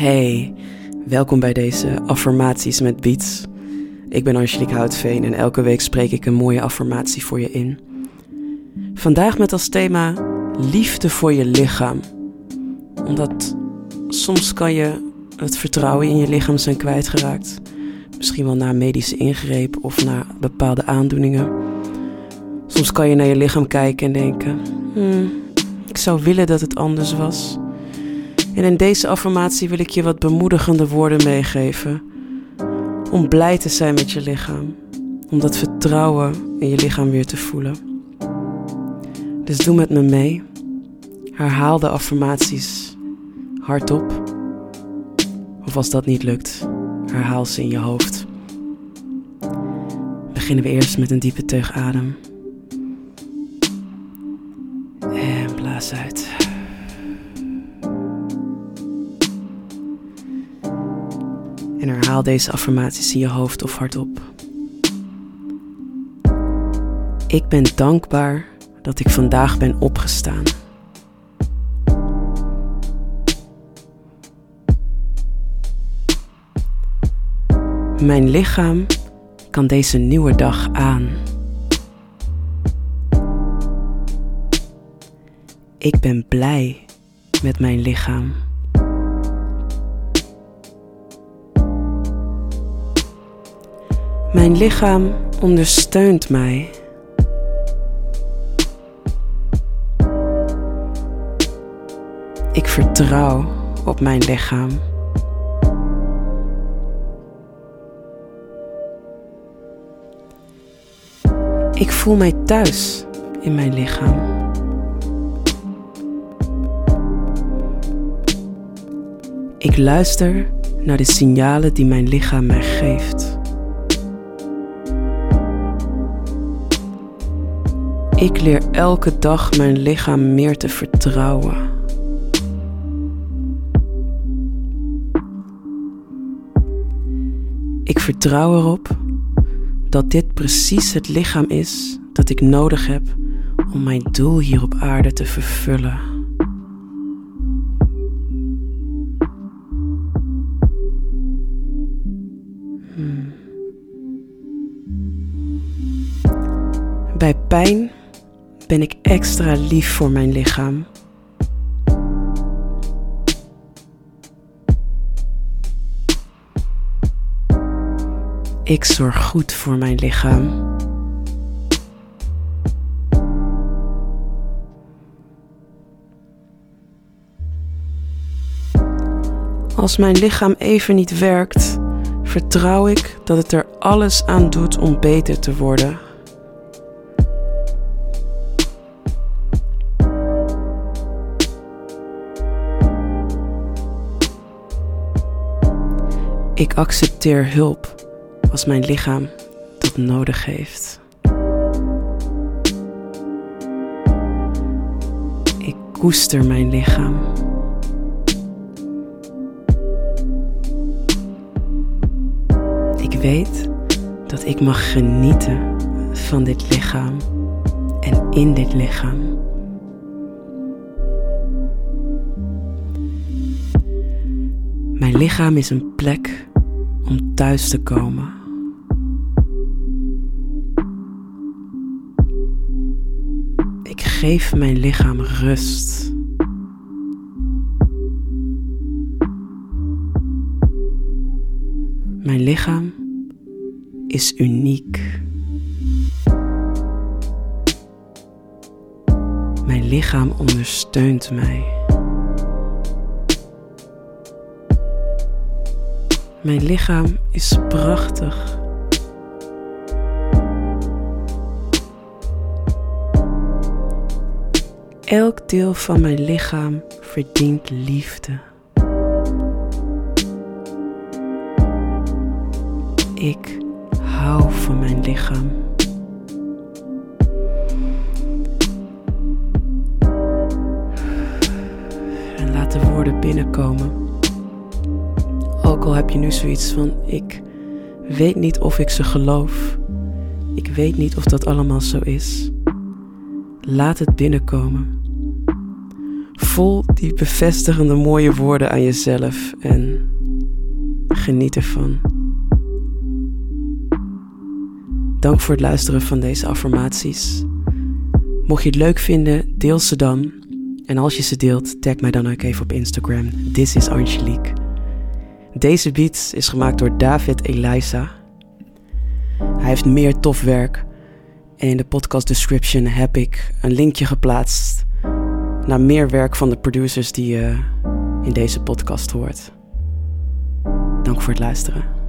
Hey, welkom bij deze affirmaties met Beats. Ik ben Angelique Houtveen en elke week spreek ik een mooie affirmatie voor je in. Vandaag met als thema liefde voor je lichaam. Omdat soms kan je het vertrouwen in je lichaam zijn kwijtgeraakt. Misschien wel na medische ingreep of na bepaalde aandoeningen. Soms kan je naar je lichaam kijken en denken: hmm, ik zou willen dat het anders was. En in deze affirmatie wil ik je wat bemoedigende woorden meegeven. Om blij te zijn met je lichaam. Om dat vertrouwen in je lichaam weer te voelen. Dus doe met me mee. Herhaal de affirmaties hardop. Of als dat niet lukt, herhaal ze in je hoofd. Beginnen we eerst met een diepe teug adem. En blaas uit. En herhaal deze affirmaties in je hoofd of hardop. Ik ben dankbaar dat ik vandaag ben opgestaan. Mijn lichaam kan deze nieuwe dag aan. Ik ben blij met mijn lichaam. Mijn lichaam ondersteunt mij. Ik vertrouw op mijn lichaam. Ik voel mij thuis in mijn lichaam. Ik luister naar de signalen die mijn lichaam mij geeft. Ik leer elke dag mijn lichaam meer te vertrouwen. Ik vertrouw erop dat dit precies het lichaam is dat ik nodig heb om mijn doel hier op aarde te vervullen. Hmm. Bij pijn ben ik extra lief voor mijn lichaam. Ik zorg goed voor mijn lichaam. Als mijn lichaam even niet werkt, vertrouw ik dat het er alles aan doet om beter te worden. Ik accepteer hulp als mijn lichaam dat nodig heeft. Ik koester mijn lichaam. Ik weet dat ik mag genieten van dit lichaam en in dit lichaam. Mijn lichaam is een plek om thuis te komen. Ik geef mijn lichaam rust. Mijn lichaam is uniek. Mijn lichaam ondersteunt mij. Mijn lichaam is prachtig. Elk deel van mijn lichaam verdient liefde. Ik hou van mijn lichaam. En laat de woorden binnenkomen. Ook al heb je nu zoiets van: ik weet niet of ik ze geloof. Ik weet niet of dat allemaal zo is. Laat het binnenkomen. Voel die bevestigende mooie woorden aan jezelf en geniet ervan. Dank voor het luisteren van deze affirmaties. Mocht je het leuk vinden, deel ze dan. En als je ze deelt, tag mij dan ook even op Instagram. This is Angelique. Deze beat is gemaakt door David Eliza. Hij heeft meer tof werk. En in de podcast description heb ik een linkje geplaatst naar meer werk van de producers die je in deze podcast hoort. Dank voor het luisteren.